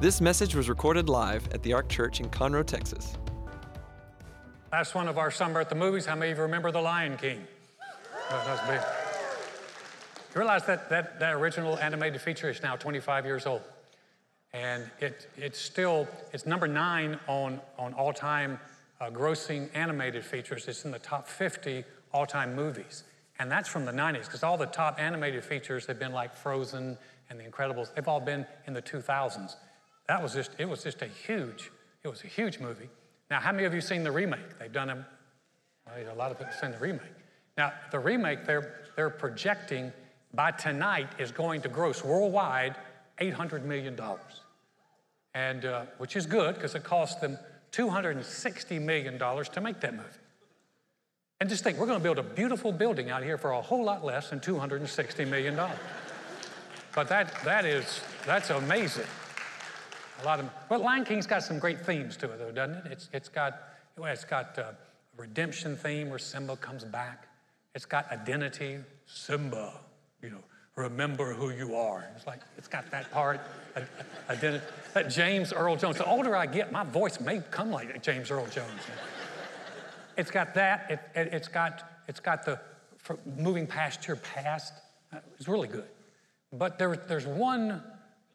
This message was recorded live at the Ark Church in Conroe, Texas. Last one of our summer at the movies. How many of you remember The Lion King? That was big. You realize that, that that original animated feature is now 25 years old, and it it's still it's number nine on on all-time uh, grossing animated features. It's in the top 50 all-time movies, and that's from the 90s because all the top animated features have been like Frozen and The Incredibles. They've all been in the 2000s. That was just it was just a huge it was a huge movie. Now, how many of you seen the remake? They've done them. Well, a lot of people seen the remake. Now, the remake they're they're projecting by tonight is going to gross worldwide $800 million, and, uh, which is good because it cost them $260 million to make that movie. And just think, we're going to build a beautiful building out here for a whole lot less than $260 million. but that, that is, that's amazing. A lot of, but Lion King's got some great themes to it, though, doesn't it? It's, it's got, it's got uh, a redemption theme where Simba comes back. It's got identity, Simba, you know, remember who you are. It's like, it's got that part, uh, uh, identity. That James Earl Jones. The older I get, my voice may come like James Earl Jones. It's got that. It, it, has got, it's got the moving past your past. Uh, it's really good. But there, there's one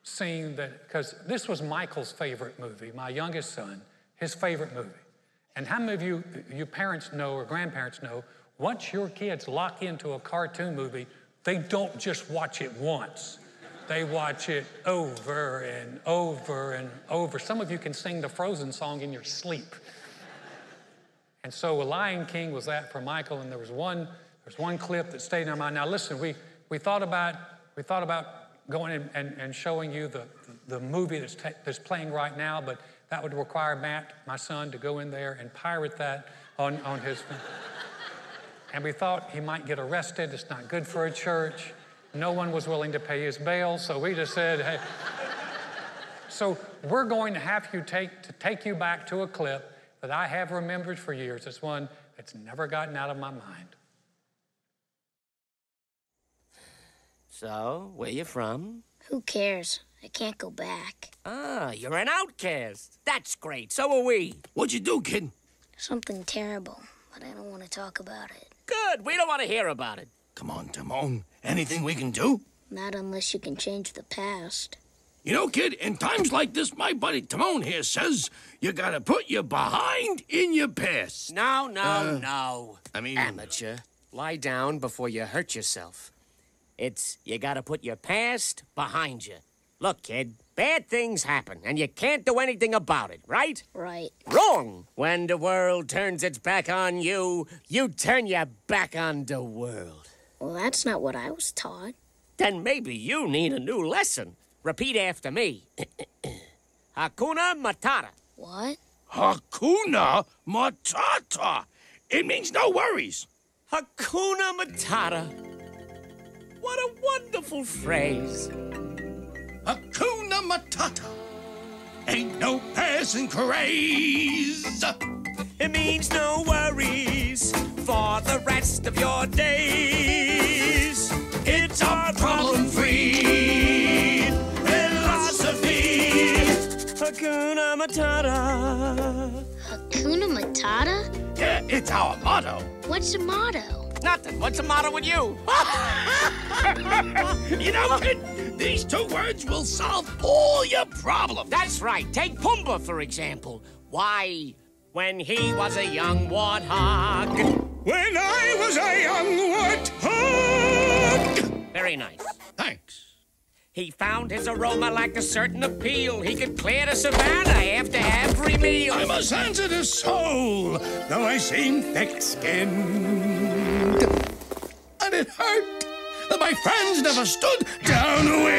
scene that, because this was Michael's favorite movie, my youngest son, his favorite movie. And how many of you, you parents know or grandparents know, once your kids lock into a cartoon movie, they don't just watch it once. They watch it over and over and over. Some of you can sing the Frozen song in your sleep. And so, A Lion King was that for Michael, and there was one, there's one clip that stayed in our mind. Now, listen, we, we thought about we thought about going in and, and showing you the, the movie that's, te- that's playing right now, but that would require Matt, my son, to go in there and pirate that on, on his phone. And we thought he might get arrested. It's not good for a church. No one was willing to pay his bail, so we just said, hey. so we're going to have you take to take you back to a clip that I have remembered for years. It's one that's never gotten out of my mind. So, where you from? Who cares? I can't go back. Ah, you're an outcast. That's great. So are we. What'd you do, kid? Something terrible, but I don't want to talk about it. Good. We don't want to hear about it. Come on, Timon. Anything we can do? Not unless you can change the past. You know, kid, in times like this, my buddy Timon here says you gotta put your behind in your past. No, no, uh, no. I mean, amateur. Lie down before you hurt yourself. It's you gotta put your past behind you. Look, kid, bad things happen, and you can't do anything about it, right? Right. Wrong! When the world turns its back on you, you turn your back on the world. Well, that's not what I was taught. Then maybe you need a new lesson. Repeat after me Hakuna Matata. What? Hakuna Matata. It means no worries. Hakuna Matata. What a wonderful phrase. Hakuna Matata. Ain't no passing craze. It means no worries for the rest of your days. It's our problem free philosophy. Hakuna Matata. Hakuna Matata? Yeah, it's our motto. What's the motto? Nothing. What's the matter with you? you know, kid, these two words will solve all your problems. That's right. Take Pumbaa, for example. Why, when he was a young warthog. When I was a young warthog. Very nice. Thanks. He found his aroma like a certain appeal. He could clear the savannah after every meal. I'm a sensitive soul, though I seem thick-skinned. And it hurt that my friends never stood downwind.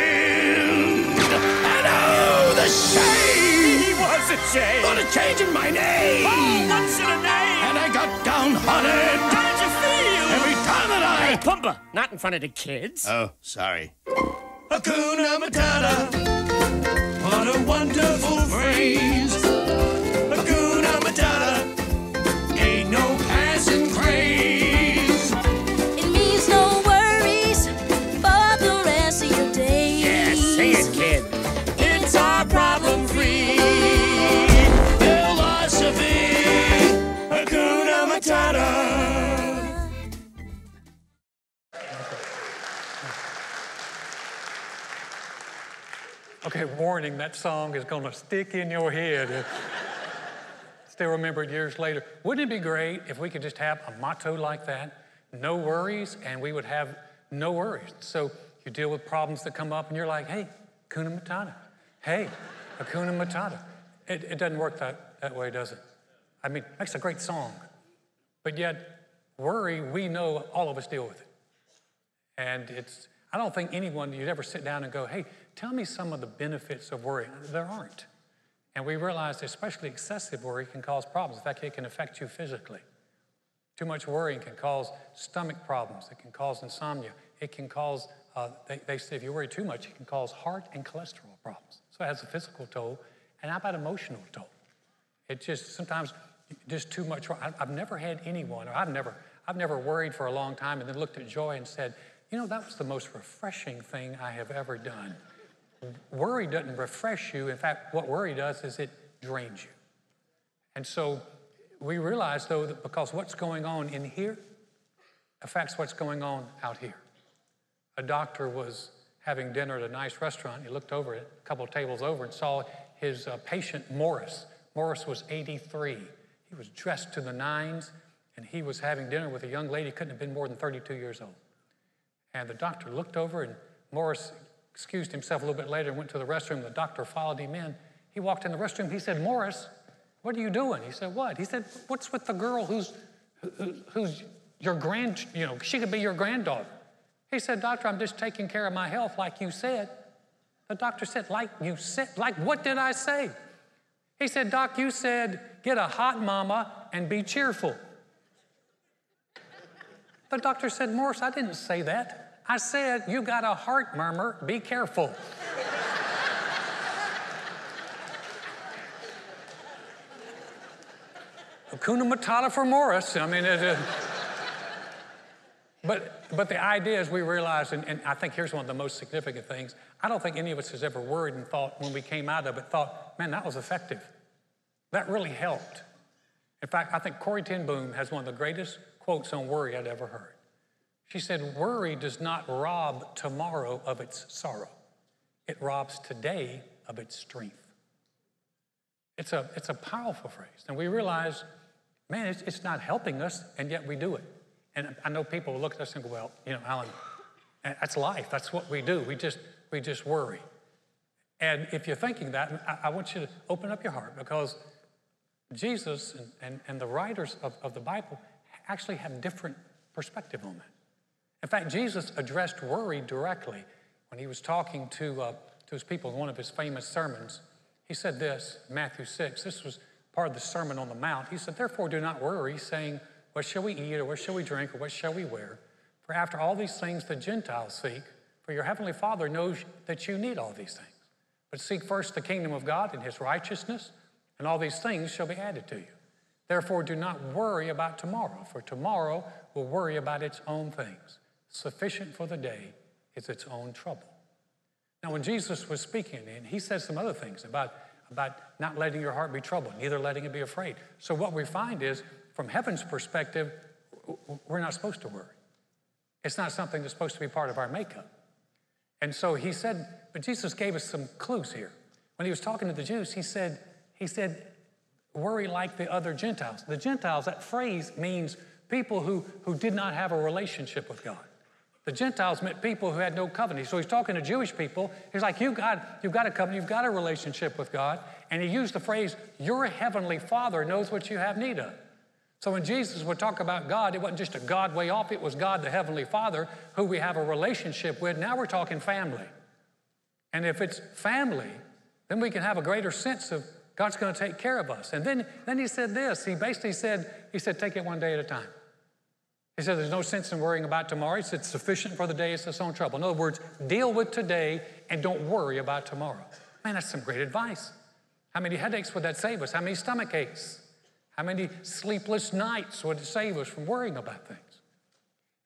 And oh, the shame! He was ashamed. Thought of changing my name. Oh, what's in a name? And I got downhearted. How did you feel? Every time that I... Hey, Pumbaa, not in front of the kids. Oh, sorry. Hakuna Matata. What a wonderful phrase. Warning, that song is going to stick in your head. Still remember it years later. Wouldn't it be great if we could just have a motto like that? No worries, and we would have no worries. So you deal with problems that come up, and you're like, hey, kuna matata. Hey, hakuna matata. It, it doesn't work that, that way, does it? I mean, makes a great song. But yet, worry, we know all of us deal with it. And it's, I don't think anyone, you'd ever sit down and go, hey, tell me some of the benefits of worry. There aren't. And we realize, especially excessive worry, can cause problems. In fact, it can affect you physically. Too much worrying can cause stomach problems. It can cause insomnia. It can cause, uh, they, they say if you worry too much, it can cause heart and cholesterol problems. So it has a physical toll. And how about emotional toll? It just sometimes just too much. I've never had anyone, or I've never, I've never worried for a long time and then looked at Joy and said, you know, that was the most refreshing thing I have ever done. Worry doesn't refresh you. In fact, what worry does is it drains you. And so we realize, though, that because what's going on in here affects what's going on out here. A doctor was having dinner at a nice restaurant. He looked over a couple of tables over, and saw his uh, patient, Morris. Morris was 83. He was dressed to the nines, and he was having dinner with a young lady, couldn't have been more than 32 years old. And the doctor looked over, and Morris excused himself a little bit later and went to the restroom. The doctor followed him in. He walked in the restroom. He said, Morris, what are you doing? He said, What? He said, What's with the girl who's, who's your grand, you know, she could be your granddaughter. He said, Doctor, I'm just taking care of my health like you said. The doctor said, Like you said, like what did I say? He said, Doc, you said, get a hot mama and be cheerful. The doctor said, Morris, I didn't say that. I said, you got a heart murmur, be careful. Hakuna Matata for Morris. I mean, it, uh, but, but the idea is we realize, and, and, I think here's one of the most significant things. I don't think any of us has ever worried and thought when we came out of it, thought, man, that was effective. That really helped. In fact, I think Corrie ten Boom has one of the greatest quotes on worry I'd ever heard. She said, Worry does not rob tomorrow of its sorrow, it robs today of its strength. It's a, it's a powerful phrase. And we realize, man, it's, it's not helping us, and yet we do it. And I know people look at us and go, well, you know, Alan, that's life. That's what we do. We just, we just worry. And if you're thinking that, I, I want you to open up your heart because Jesus and, and, and the writers of, of the Bible actually have different perspective on that. In fact, Jesus addressed worry directly when he was talking to, uh, to his people in one of his famous sermons. He said this, Matthew 6, this was part of the Sermon on the Mount. He said, Therefore, do not worry, saying, What shall we eat, or what shall we drink, or what shall we wear? For after all these things the Gentiles seek, for your heavenly Father knows that you need all these things. But seek first the kingdom of God and his righteousness, and all these things shall be added to you. Therefore, do not worry about tomorrow, for tomorrow will worry about its own things. Sufficient for the day is its own trouble. Now, when Jesus was speaking, and he said some other things about, about not letting your heart be troubled, neither letting it be afraid. So, what we find is, from heaven's perspective, we're not supposed to worry. It's not something that's supposed to be part of our makeup. And so he said, but Jesus gave us some clues here. When he was talking to the Jews, he said, he said, worry like the other Gentiles. The Gentiles, that phrase means people who, who did not have a relationship with God. The Gentiles meant people who had no covenant. So he's talking to Jewish people. He's like, you've got, you've got a covenant, you've got a relationship with God. And he used the phrase, your heavenly Father knows what you have need of. So when Jesus would talk about God, it wasn't just a God way off, it was God, the Heavenly Father, who we have a relationship with. Now we're talking family. And if it's family, then we can have a greater sense of God's going to take care of us. And then, then he said this. He basically said, he said, take it one day at a time. He said, there's no sense in worrying about tomorrow. He said, sufficient for the day is its own trouble. In other words, deal with today and don't worry about tomorrow. Man, that's some great advice. How many headaches would that save us? How many stomach aches? How many sleepless nights would it save us from worrying about things?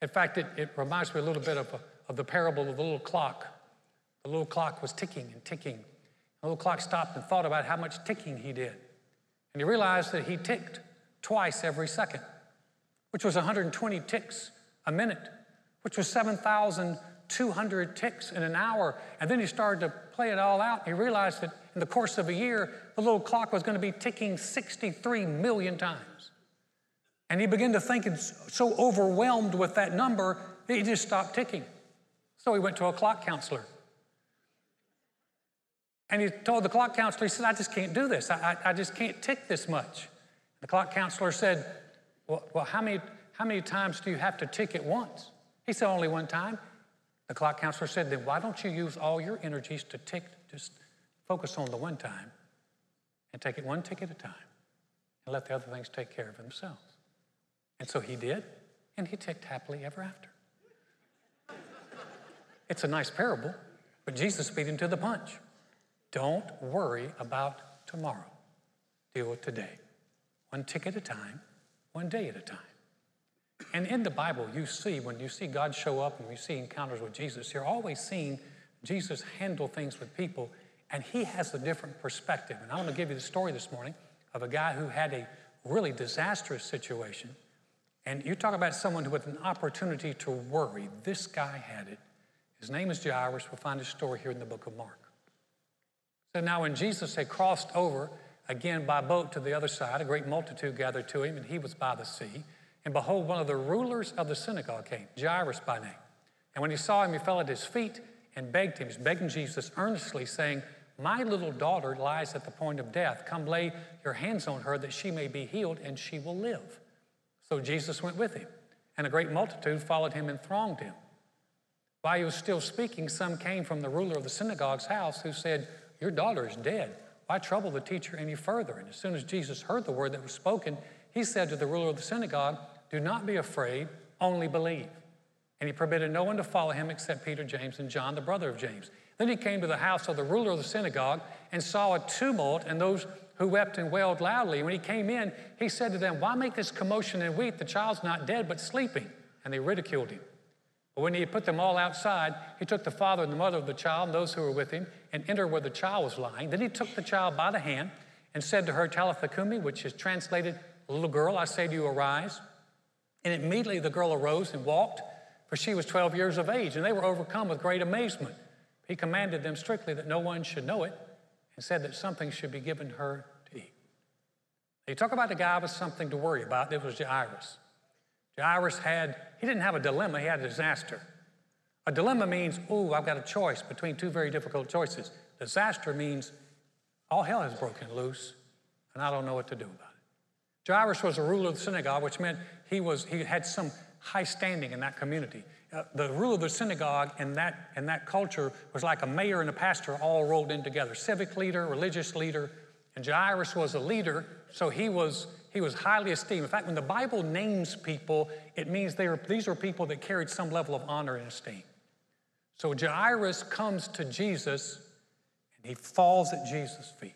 In fact, it, it reminds me a little bit of, of the parable of the little clock. The little clock was ticking and ticking. The little clock stopped and thought about how much ticking he did. And he realized that he ticked twice every second, which was 120 ticks a minute, which was 7,200 ticks in an hour. And then he started to play it all out. He realized that in the course of a year, the little clock was going to be ticking 63 million times. And he began to think and so overwhelmed with that number that he just stopped ticking. So he went to a clock counselor. And he told the clock counselor, he said, I just can't do this. I, I, I just can't tick this much. The clock counselor said, well, well, how, many, how many times do you have to tick at once? He said, Only one time. The clock counselor said, Then why don't you use all your energies to tick, just focus on the one time and take it one tick at a time and let the other things take care of themselves? And so he did, and he ticked happily ever after. It's a nice parable, but Jesus beat him to the punch. Don't worry about tomorrow. Deal with today. One tick at a time, one day at a time. And in the Bible, you see, when you see God show up and you see encounters with Jesus, you're always seeing Jesus handle things with people, and he has a different perspective. And I'm going to give you the story this morning of a guy who had a really disastrous situation. And you talk about someone with an opportunity to worry. This guy had it. His name is Jairus. We'll find his story here in the book of Mark. So now, when Jesus had crossed over again by boat to the other side, a great multitude gathered to him, and he was by the sea. And behold, one of the rulers of the synagogue came, Jairus by name. And when he saw him, he fell at his feet and begged him. He's begging Jesus earnestly, saying, My little daughter lies at the point of death. Come lay your hands on her that she may be healed and she will live. So Jesus went with him, and a great multitude followed him and thronged him. While he was still speaking, some came from the ruler of the synagogue's house who said, Your daughter is dead. Why trouble the teacher any further? And as soon as Jesus heard the word that was spoken, he said to the ruler of the synagogue, Do not be afraid, only believe. And he permitted no one to follow him except Peter, James, and John, the brother of James. Then he came to the house of the ruler of the synagogue and saw a tumult and those who wept and wailed loudly. When he came in, he said to them, Why make this commotion and weep? The child's not dead, but sleeping. And they ridiculed him. But when he had put them all outside, he took the father and the mother of the child and those who were with him and entered where the child was lying. Then he took the child by the hand and said to her, Talitha Kumi, which is translated, Little girl, I say to you, arise. And immediately the girl arose and walked, for she was 12 years of age, and they were overcome with great amazement. He commanded them strictly that no one should know it and said that something should be given her to eat. Now, You talk about the guy with something to worry about, it was Jairus. Jairus had, he didn't have a dilemma, he had a disaster. A dilemma means, ooh, I've got a choice between two very difficult choices. Disaster means all hell has broken loose and I don't know what to do about it. Jairus was a ruler of the synagogue, which meant he, was, he had some high standing in that community. Uh, the ruler of the synagogue in that, in that culture was like a mayor and a pastor all rolled in together civic leader, religious leader. And Jairus was a leader, so he was, he was highly esteemed. In fact, when the Bible names people, it means they are, these are people that carried some level of honor and esteem. So Jairus comes to Jesus and he falls at Jesus' feet.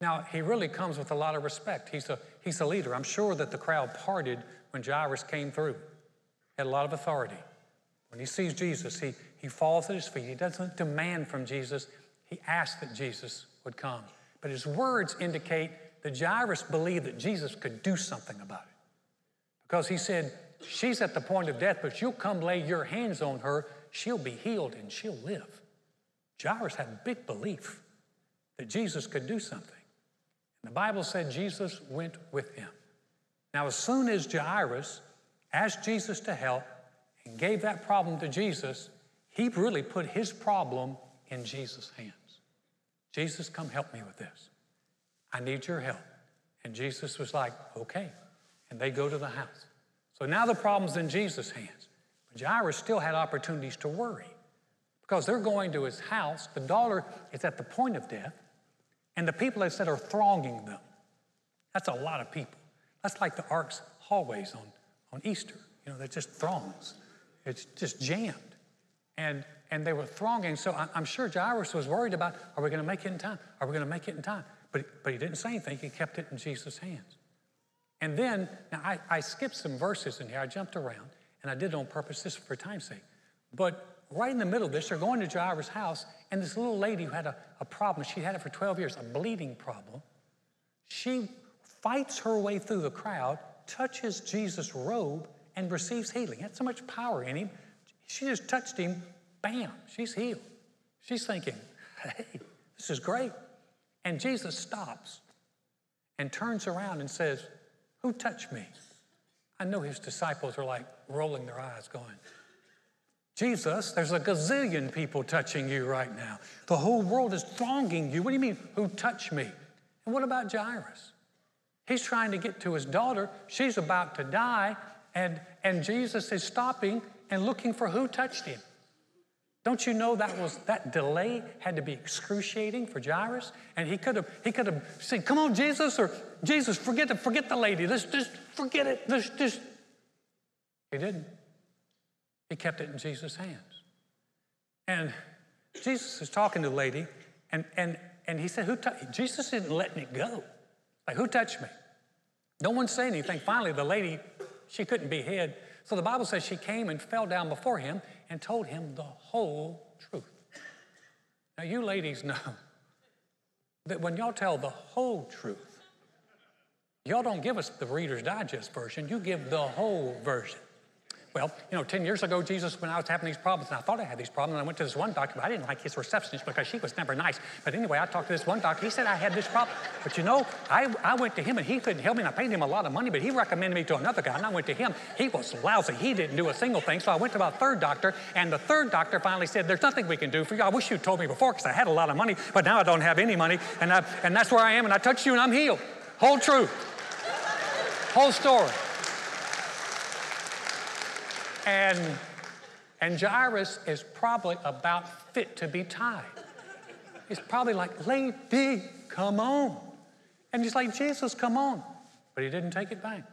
Now, he really comes with a lot of respect. He's a, he's a leader. I'm sure that the crowd parted when Jairus came through. Had a lot of authority. When he sees Jesus, he, he falls at his feet. He doesn't demand from Jesus, he asks that Jesus would come. But his words indicate that Jairus believed that Jesus could do something about it. Because he said, She's at the point of death, but you'll come lay your hands on her, she'll be healed and she'll live. Jairus had big belief that Jesus could do something. And the Bible said Jesus went with him. Now, as soon as Jairus asked Jesus to help and gave that problem to Jesus, he really put his problem in Jesus' hands. Jesus, come help me with this. I need your help. And Jesus was like, okay. And they go to the house. So now the problem's in Jesus' hands. But Jairus still had opportunities to worry because they're going to his house. The daughter is at the point of death, and the people, they said, are thronging them. That's a lot of people. That's like the ark's hallways on, on Easter. You know, they're just throngs. It's just jammed. And, and they were thronging. So I'm sure Jairus was worried about are we going to make it in time? Are we going to make it in time? But, but he didn't say anything. He kept it in Jesus' hands. And then, now I, I skipped some verses in here. I jumped around, and I did it on purpose, this for time's sake. But right in the middle of this, they're going to Jairus' house, and this little lady who had a, a problem, she had it for 12 years, a bleeding problem. She fights her way through the crowd, touches Jesus' robe, and receives healing. Had so much power in him. She just touched him, bam, she's healed. She's thinking, hey, this is great. And Jesus stops and turns around and says, Who touched me? I know his disciples are like rolling their eyes, going, Jesus, there's a gazillion people touching you right now. The whole world is thronging you. What do you mean, who touched me? And what about Jairus? He's trying to get to his daughter. She's about to die, and, and Jesus is stopping and looking for who touched him. Don't you know that was that delay had to be excruciating for Jairus? And he could have he could have said, "Come on, Jesus," or "Jesus, forget the forget the lady. Let's just forget it. Let's just." He didn't. He kept it in Jesus' hands. And Jesus is talking to the lady, and and and he said, "Who touched?" Jesus isn't letting it go. Like, who touched me? No one said anything. Finally, the lady, she couldn't be hid. So the Bible says she came and fell down before him and told him the whole truth. Now, you ladies know that when y'all tell the whole truth, y'all don't give us the Reader's Digest version, you give the whole version. Well, you know, 10 years ago, Jesus, when I was having these problems, and I thought I had these problems, and I went to this one doctor, but I didn't like his receptionist because she was never nice. But anyway, I talked to this one doctor. He said I had this problem. But you know, I, I went to him, and he couldn't help me, and I paid him a lot of money, but he recommended me to another guy, and I went to him. He was lousy. He didn't do a single thing. So I went to my third doctor, and the third doctor finally said, There's nothing we can do for you. I wish you'd told me before because I had a lot of money, but now I don't have any money, and, I, and that's where I am, and I touched you, and I'm healed. Whole truth. Whole story. And, and Jairus is probably about fit to be tied. He's probably like, Lady, come on. And he's like, Jesus, come on. But he didn't take it back.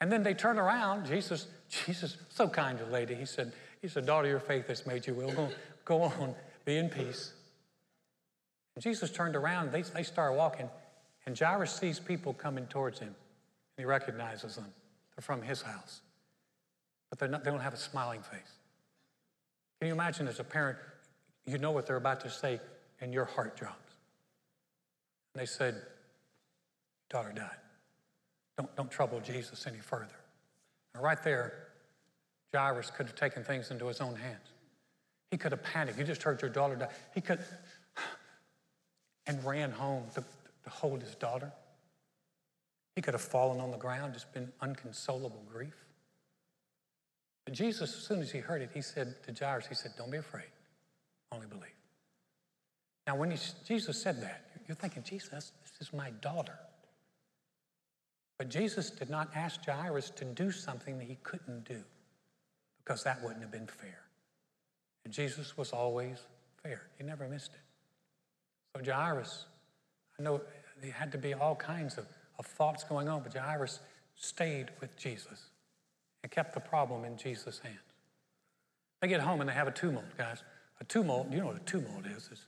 And then they turn around. Jesus, Jesus, so kind to the lady. He said, He said, Daughter, your faith has made you well. Go, go on, be in peace. And Jesus turned around, they, they start walking, and Jairus sees people coming towards him. And he recognizes them. They're from his house but not, they don't have a smiling face. Can you imagine as a parent, you know what they're about to say, and your heart drops? And they said, Daughter died. Don't, don't trouble Jesus any further. And right there, Jairus could have taken things into his own hands. He could have panicked. You just heard your daughter die. He could, and ran home to, to hold his daughter. He could have fallen on the ground, just been unconsolable grief. But Jesus, as soon as he heard it, he said to Jairus, he said, Don't be afraid, only believe. Now, when he, Jesus said that, you're thinking, Jesus, this is my daughter. But Jesus did not ask Jairus to do something that he couldn't do because that wouldn't have been fair. And Jesus was always fair, he never missed it. So, Jairus, I know there had to be all kinds of, of thoughts going on, but Jairus stayed with Jesus and kept the problem in Jesus' hands. They get home and they have a tumult, guys. A tumult, you know what a tumult is. It's,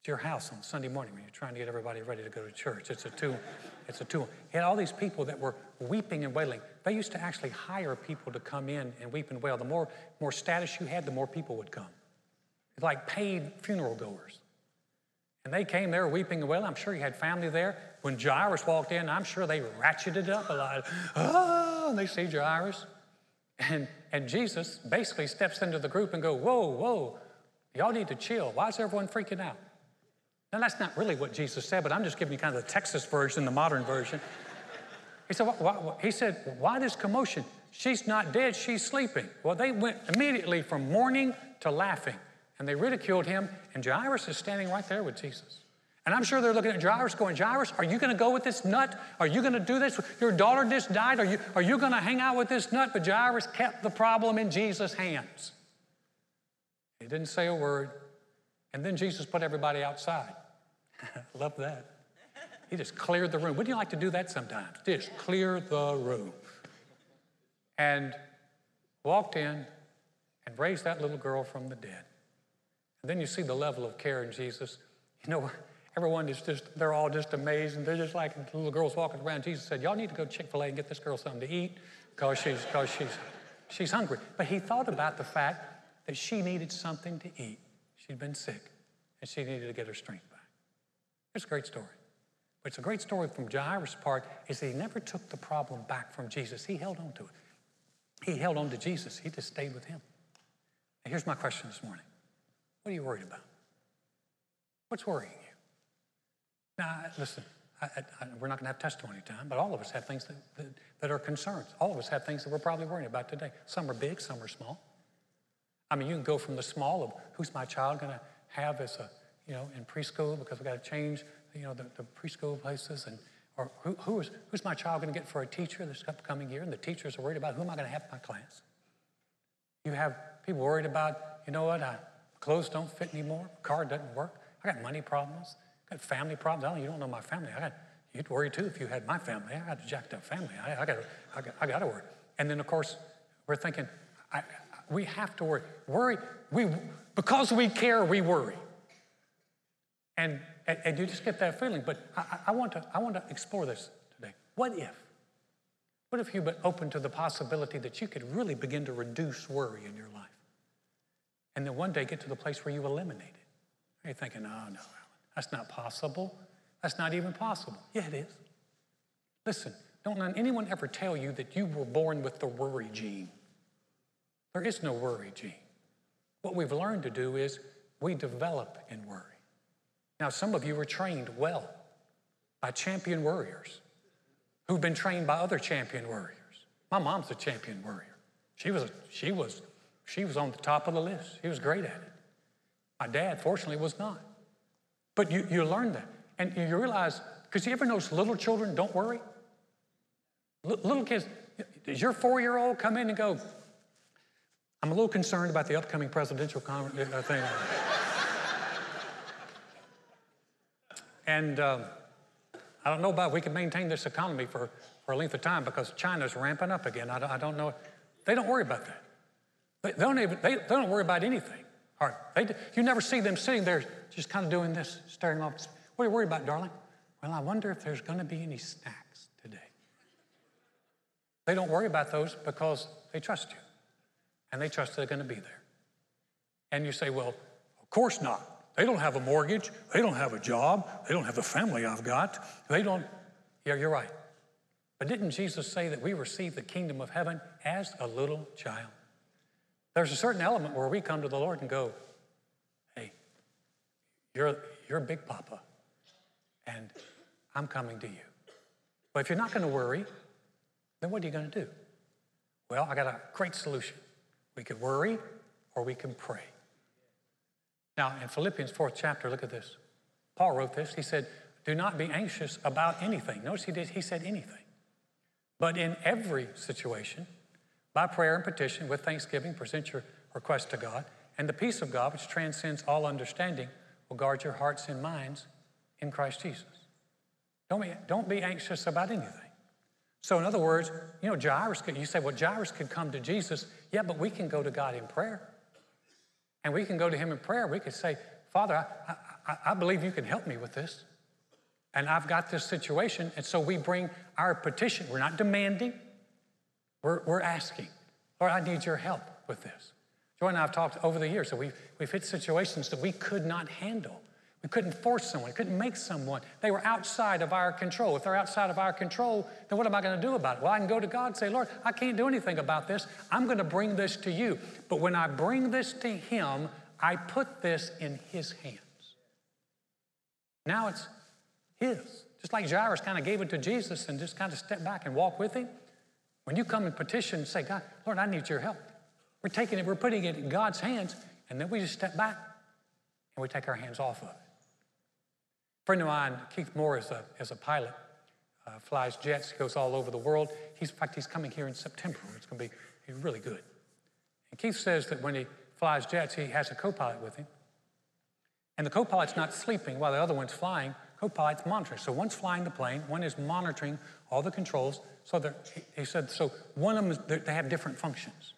it's your house on Sunday morning when you're trying to get everybody ready to go to church. It's a tumult. It's a tumult. He had all these people that were weeping and wailing. They used to actually hire people to come in and weep and wail. The more, more status you had, the more people would come. It's like paid funeral goers. And they came there weeping and wailing. I'm sure you had family there. When Jairus walked in, I'm sure they ratcheted it up a lot. Ah! Oh, and they see Jairus. And, and Jesus basically steps into the group and go, whoa, whoa, y'all need to chill. Why is everyone freaking out? Now, that's not really what Jesus said, but I'm just giving you kind of the Texas version, the modern version. He said, why, why, he said, why this commotion? She's not dead, she's sleeping. Well, they went immediately from mourning to laughing, and they ridiculed him, and Jairus is standing right there with Jesus. And I'm sure they're looking at Jairus going, Jairus, are you going to go with this nut? Are you going to do this? Your daughter just died. Are you, are you going to hang out with this nut? But Jairus kept the problem in Jesus' hands. He didn't say a word. And then Jesus put everybody outside. Love that. He just cleared the room. Wouldn't you like to do that sometimes? Just clear the room. And walked in and raised that little girl from the dead. And then you see the level of care in Jesus. You know, Everyone is just, they're all just amazed. And they're just like the little girls walking around. Jesus said, Y'all need to go Chick fil A and get this girl something to eat because she's, cause she's, she's hungry. But he thought about the fact that she needed something to eat. She'd been sick and she needed to get her strength back. It's a great story. But it's a great story from Jairus' part is that he never took the problem back from Jesus. He held on to it. He held on to Jesus. He just stayed with him. Here's my question this morning What are you worried about? What's worrying you? Now, listen, I, I, we're not going to have testimony time, but all of us have things that, that, that are concerns. All of us have things that we're probably worrying about today. Some are big, some are small. I mean, you can go from the small of who's my child going to have as a, you know, in preschool because we've got to change, you know, the, the preschool places and, or who, who is, who's my child going to get for a teacher this upcoming year? And the teachers are worried about who am I going to have in my class? You have people worried about, you know what, I, clothes don't fit anymore, car doesn't work, I got money problems, got family problems. Don't, you don't know my family. I got, you'd worry too if you had my family. I got a jacked up family. I, I got, I got, I got to worry. And then of course we're thinking, I, we have to worry. Worry, we because we care, we worry. And, and, and you just get that feeling. But I, I, want to, I want to explore this today. What if? What if you've been open to the possibility that you could really begin to reduce worry in your life? And then one day get to the place where you eliminate it. You're thinking, oh, no, that's not possible. That's not even possible. Yeah, it is. Listen, don't let anyone ever tell you that you were born with the worry gene. There is no worry gene. What we've learned to do is we develop in worry. Now, some of you were trained well by champion worriers who've been trained by other champion worriers. My mom's a champion worrier. She was, she was, she was on the top of the list. She was great at it. My dad, fortunately, was not. But you, you learn that. And you realize, because you ever notice little children don't worry? L- little kids, does your four year old come in and go, I'm a little concerned about the upcoming presidential con- uh, thing. and um, I don't know about we can maintain this economy for, for a length of time because China's ramping up again. I don't, I don't know. They don't worry about that. They, they don't even, they, they, don't worry about anything. Or they, you never see them sitting there just kind of doing this, staring off. What are you worried about, darling? Well, I wonder if there's going to be any snacks today. They don't worry about those because they trust you and they trust they're going to be there. And you say, well, of course not. They don't have a mortgage. They don't have a job. They don't have the family I've got. They don't. Yeah, you're right. But didn't Jesus say that we receive the kingdom of heaven as a little child? There's a certain element where we come to the Lord and go, you're, you're big papa, and I'm coming to you. But if you're not going to worry, then what are you going to do? Well, I got a great solution. We could worry or we can pray. Now, in Philippians 4th chapter, look at this. Paul wrote this. He said, Do not be anxious about anything. Notice he did, he said anything. But in every situation, by prayer and petition, with thanksgiving, present your request to God, and the peace of God, which transcends all understanding, will guard your hearts and minds in Christ Jesus. Don't be, don't be anxious about anything. So, in other words, you know, Jairus could, you say, well, Jairus could come to Jesus. Yeah, but we can go to God in prayer. And we can go to Him in prayer. We could say, Father, I, I, I believe you can help me with this. And I've got this situation. And so we bring our petition. We're not demanding, we're, we're asking. Lord, I need your help with this. Joy and I have talked over the years that we've, we've hit situations that we could not handle. We couldn't force someone, couldn't make someone. They were outside of our control. If they're outside of our control, then what am I going to do about it? Well, I can go to God and say, Lord, I can't do anything about this. I'm going to bring this to you. But when I bring this to Him, I put this in His hands. Now it's His. Just like Jairus kind of gave it to Jesus and just kind of stepped back and walked with Him. When you come and petition and say, God, Lord, I need your help. We're taking it, we're putting it in God's hands, and then we just step back and we take our hands off of it A friend of mine, Keith Moore, is a, is a pilot, uh, flies jets, goes all over the world. He's, in fact, he's coming here in September. It's going to be he's really good. And Keith says that when he flies jets, he has a co pilot with him. And the co pilot's not sleeping while the other one's flying. Co pilot's monitoring. So one's flying the plane, one is monitoring all the controls. So he said, so one of them, is, they have different functions.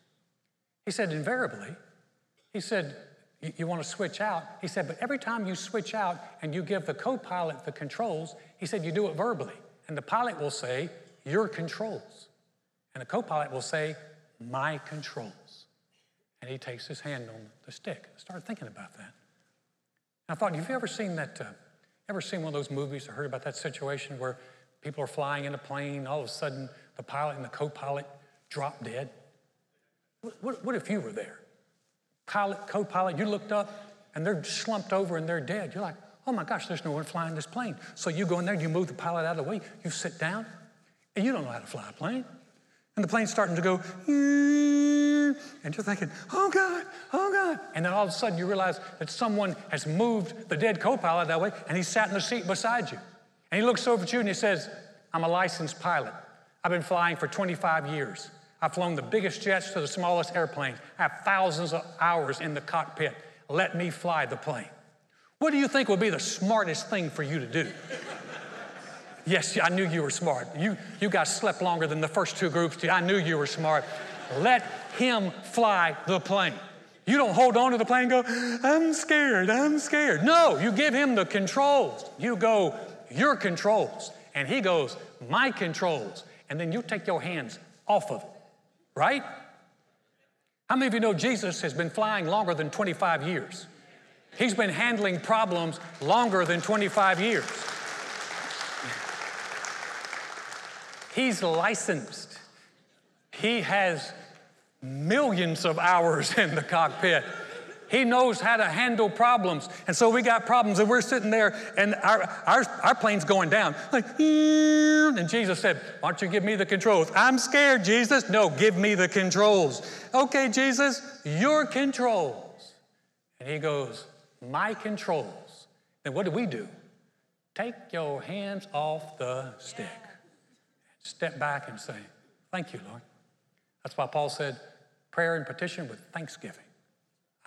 He said, invariably, he said, you, want to switch out. He said, but every time you switch out and you give the co pilot the controls, he said, you do it verbally. And the pilot will say, your controls. And the co pilot will say, my controls. And he takes his hand on the stick. I started thinking about that. And I thought, have you ever seen that? Uh, ever seen one of those movies or heard about that situation where people are flying in a plane, all of a sudden the pilot and the co pilot drop dead? What, what, if you were there? pilot, co pilot, you looked up and they're slumped over and they're dead. You're like, oh my gosh, there's no one flying this plane. So you go in there, you move the pilot out of the way, you sit down, and you don't know how to fly a plane. And the plane's starting to go, and you're thinking, oh God, oh God. And then all of a sudden you realize that someone has moved the dead co pilot that way, and he sat in the seat beside you. And he looks over at you and he says, I'm a licensed pilot. I've been flying for 25 years. I've flown the biggest jets to the smallest airplanes. I have thousands of hours in the cockpit. Let me fly the plane. What do you think would be the smartest thing for you to do? yes, I knew you were smart. You, you guys slept longer than the first two groups. I knew you were smart. Let him fly the plane. You don't hold on to the plane go, I'm scared, I'm scared. No, you give him the controls. You go, your controls. And he goes, my controls. And then you take your hands off of it, right? How many of you know Jesus has been flying longer than 25 years? He's been handling problems longer than 25 years. He's licensed. He has millions of hours in the cockpit. He knows how to handle problems. And so we got problems, and we're sitting there, and our, our, our plane's going down. Like, mm, and Jesus said, Why don't you give me the controls? I'm scared, Jesus. No, give me the controls. Okay, Jesus, your controls. And he goes, My controls. Then what do we do? Take your hands off the stick. Step back and say, Thank you, Lord. That's why Paul said, Prayer and petition with thanksgiving.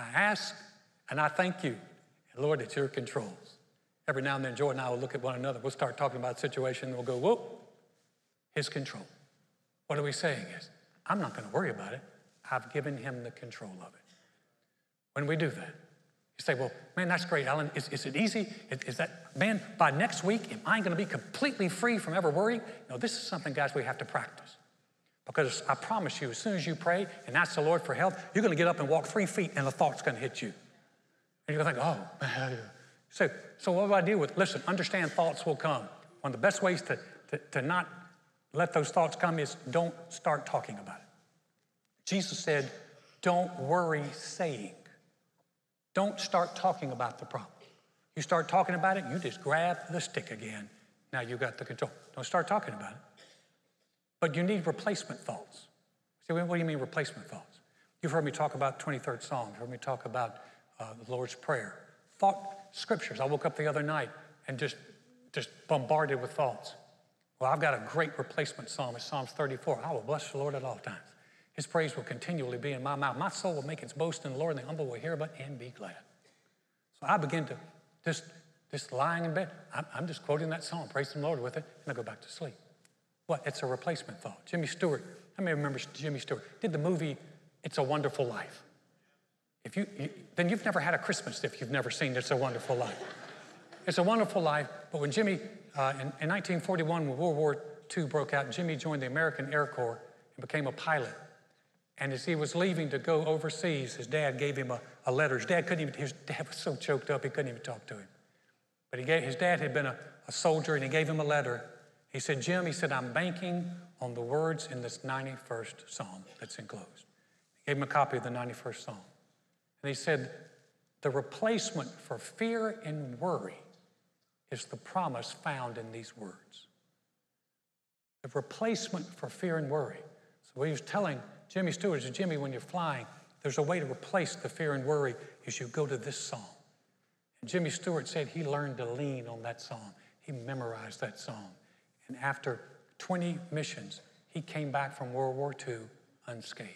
I ask and I thank you, Lord, it's your controls. Every now and then, Joy and I will look at one another. We'll start talking about a situation, and we'll go, whoa, his control. What are we saying is, I'm not going to worry about it. I've given him the control of it. When we do that, you say, well, man, that's great, Alan. Is, is it easy? Is, is, that, man, by next week, am I going to be completely free from ever worrying? No, this is something, guys, we have to practice. Because I promise you, as soon as you pray and ask the Lord for help, you're going to get up and walk three feet and a thought's going to hit you. And you're going to think, oh, so, so what do I deal with? Listen, understand thoughts will come. One of the best ways to, to, to not let those thoughts come is don't start talking about it. Jesus said, don't worry saying. Don't start talking about the problem. You start talking about it, you just grab the stick again. Now you got the control. Don't start talking about it. But you need replacement thoughts. See, what do you mean replacement thoughts? You've heard me talk about 23rd Psalm. You've heard me talk about uh, the Lord's Prayer. Thought scriptures. I woke up the other night and just, just bombarded with thoughts. Well, I've got a great replacement psalm. It's Psalms 34. I will bless the Lord at all times. His praise will continually be in my mouth. My soul will make its boast in the Lord, and the humble will hear but and be glad. So I begin to just, just lying in bed. I'm, I'm just quoting that psalm, praising the Lord with it, and I go back to sleep. What? It's a replacement thought. Jimmy Stewart, how many remember Jimmy Stewart? Did the movie It's a Wonderful Life. If you, you, then you've never had a Christmas if you've never seen It's a Wonderful Life. It's a wonderful life, but when Jimmy, uh, in, in 1941, when World War II broke out, Jimmy joined the American Air Corps and became a pilot. And as he was leaving to go overseas, his dad gave him a, a letter. His dad couldn't even, his dad was so choked up, he couldn't even talk to him. But he gave, his dad had been a, a soldier, and he gave him a letter he said, Jim, he said, I'm banking on the words in this 91st Psalm that's enclosed. He gave him a copy of the 91st Psalm. And he said, the replacement for fear and worry is the promise found in these words. The replacement for fear and worry. So what he was telling Jimmy Stewart is, Jimmy, when you're flying, there's a way to replace the fear and worry is you go to this psalm. And Jimmy Stewart said he learned to lean on that psalm. He memorized that psalm. And after 20 missions, he came back from World War II unscathed,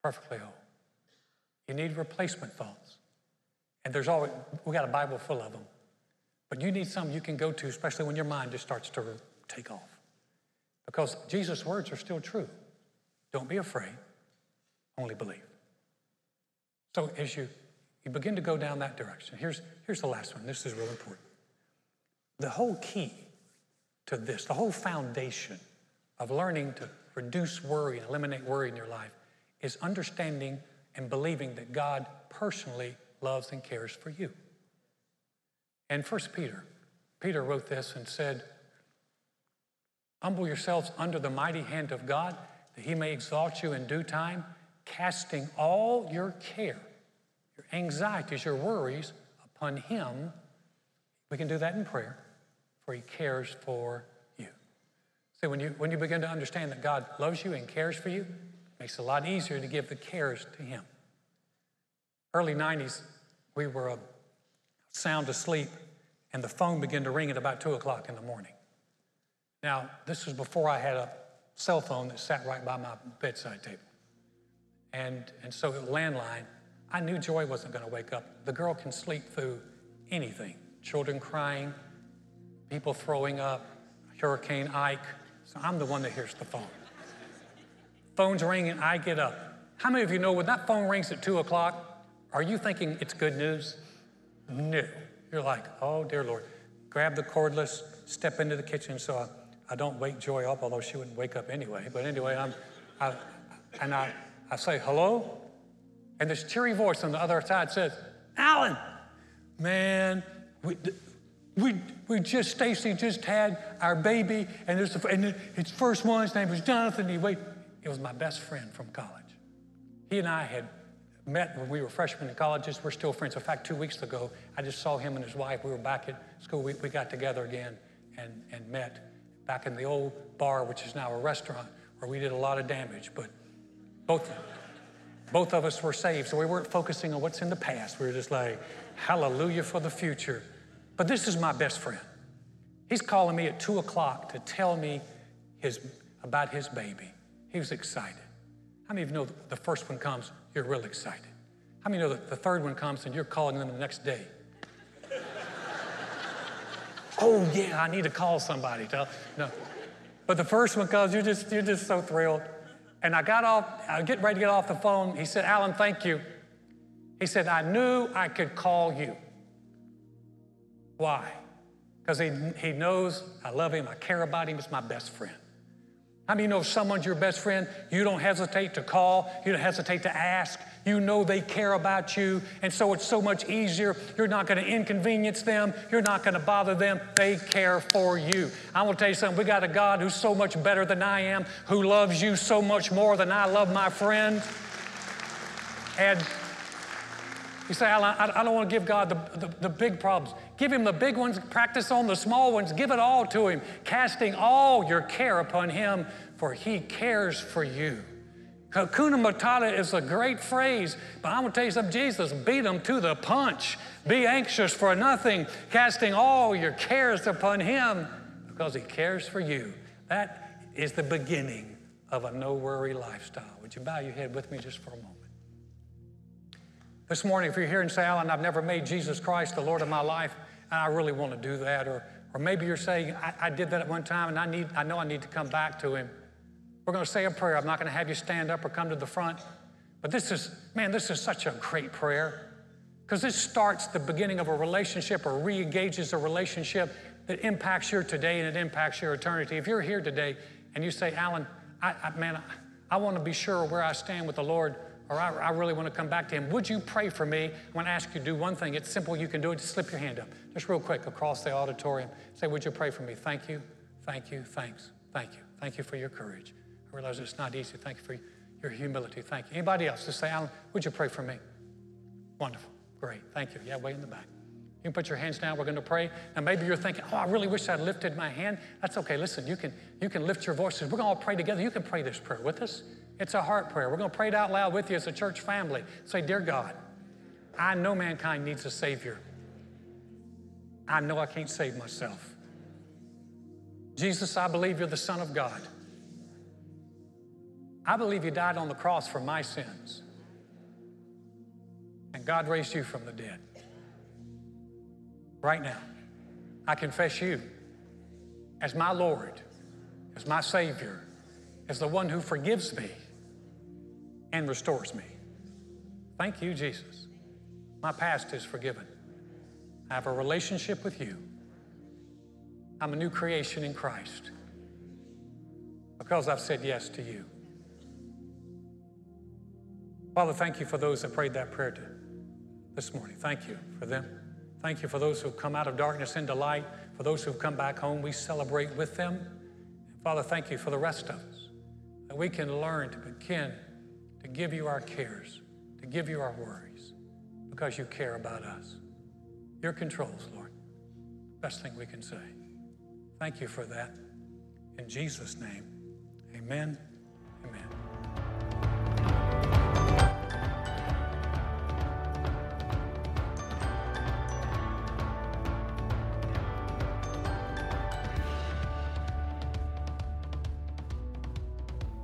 perfectly whole. You need replacement thoughts. And there's always, we got a Bible full of them. But you need some you can go to, especially when your mind just starts to take off. Because Jesus' words are still true. Don't be afraid, only believe. So as you, you begin to go down that direction, here's, here's the last one. This is real important. The whole key to this. The whole foundation of learning to reduce worry and eliminate worry in your life is understanding and believing that God personally loves and cares for you. And First Peter, Peter wrote this and said, Humble yourselves under the mighty hand of God, that he may exalt you in due time, casting all your care, your anxieties, your worries upon Him. We can do that in prayer, for He cares for you. See, when you, when you begin to understand that God loves you and cares for you, it makes it a lot easier to give the cares to Him. Early 90s, we were uh, sound asleep, and the phone began to ring at about 2 o'clock in the morning. Now, this was before I had a cell phone that sat right by my bedside table. And, and so, landline, I knew Joy wasn't going to wake up. The girl can sleep through anything children crying, people throwing up, Hurricane Ike. So, I'm the one that hears the phone. Phone's ringing, I get up. How many of you know when that phone rings at 2 o'clock, are you thinking it's good news? No. You're like, oh, dear Lord. Grab the cordless, step into the kitchen so I I don't wake Joy up, although she wouldn't wake up anyway. But anyway, I'm, I, and I, I say, hello? And this cheery voice on the other side says, Alan, man, we, we, we just, Stacy just had our baby, and, there's a, and his first one, his name was Jonathan. He wait, it was my best friend from college. He and I had met when we were freshmen in colleges. We're still friends. In fact, two weeks ago, I just saw him and his wife. We were back at school. We, we got together again and, and met back in the old bar, which is now a restaurant, where we did a lot of damage. But both, both of us were saved, so we weren't focusing on what's in the past. We were just like, hallelujah for the future. But this is my best friend. He's calling me at two o'clock to tell me his, about his baby. He was excited. How many of you know the first one comes, you're real excited? How many know that the third one comes and you're calling them the next day? oh yeah, I need to call somebody. No. But the first one comes, you're just, you're just so thrilled. And I got off, I getting ready to get off the phone. He said, Alan, thank you. He said, I knew I could call you. Why? Because he, he knows I love him, I care about him, he's my best friend. How many you know if someone's your best friend, you don't hesitate to call, you don't hesitate to ask, you know they care about you, and so it's so much easier. You're not going to inconvenience them, you're not going to bother them. They care for you. I want to tell you something. We got a God who's so much better than I am, who loves you so much more than I love my friend. And you say, Alan, I don't want to give God the, the, the, big problems. Give him the big ones, practice on the small ones, give it all to him, casting all your care upon him, for he cares for you. Hakuna Matata is a great phrase, but I'm to tell you something. Jesus beat them to the punch. Be anxious for nothing, casting all your cares upon Him because He cares for you. That is the beginning of a no worry lifestyle. Would you bow your head with me just for a moment? This morning, if you're here and say, Alan, I've never made Jesus Christ the Lord of my life, I really want to do that, or, or maybe you're saying, I, I did that at one time and I, need, I know I need to come back to Him. We're going to say a prayer. I'm not going to have you stand up or come to the front. But this is, man, this is such a great prayer because this starts the beginning of a relationship or re engages a relationship that impacts your today and it impacts your eternity. If you're here today and you say, Alan, I, I man, I, I want to be sure where I stand with the Lord or I, I, really want to come back to Him, would you pray for me? I want to ask you to do one thing. It's simple. You can do it. Just slip your hand up, just real quick across the auditorium. Say, Would you pray for me? Thank you, thank you, thanks, thank you. Thank you for your courage. I realize it's not easy. Thank you for your humility. Thank you. Anybody else? Just say, Alan, would you pray for me? Wonderful. Great. Thank you. Yeah, way in the back. You can put your hands down. We're going to pray. Now, maybe you're thinking, oh, I really wish I'd lifted my hand. That's okay. Listen, you can, you can lift your voices. We're going to all pray together. You can pray this prayer with us. It's a heart prayer. We're going to pray it out loud with you as a church family. Say, Dear God, I know mankind needs a Savior. I know I can't save myself. Jesus, I believe you're the Son of God. I believe you died on the cross for my sins. And God raised you from the dead. Right now, I confess you as my Lord, as my Savior, as the one who forgives me and restores me. Thank you, Jesus. My past is forgiven. I have a relationship with you. I'm a new creation in Christ because I've said yes to you. Father, thank you for those that prayed that prayer to this morning. Thank you for them. Thank you for those who've come out of darkness into light. For those who've come back home, we celebrate with them. And Father, thank you for the rest of us that we can learn to begin to give you our cares, to give you our worries, because you care about us. Your controls, Lord. Best thing we can say. Thank you for that. In Jesus' name, amen. Amen.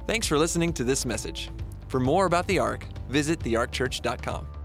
Thanks for listening to this message. For more about the Ark, visit thearkchurch.com.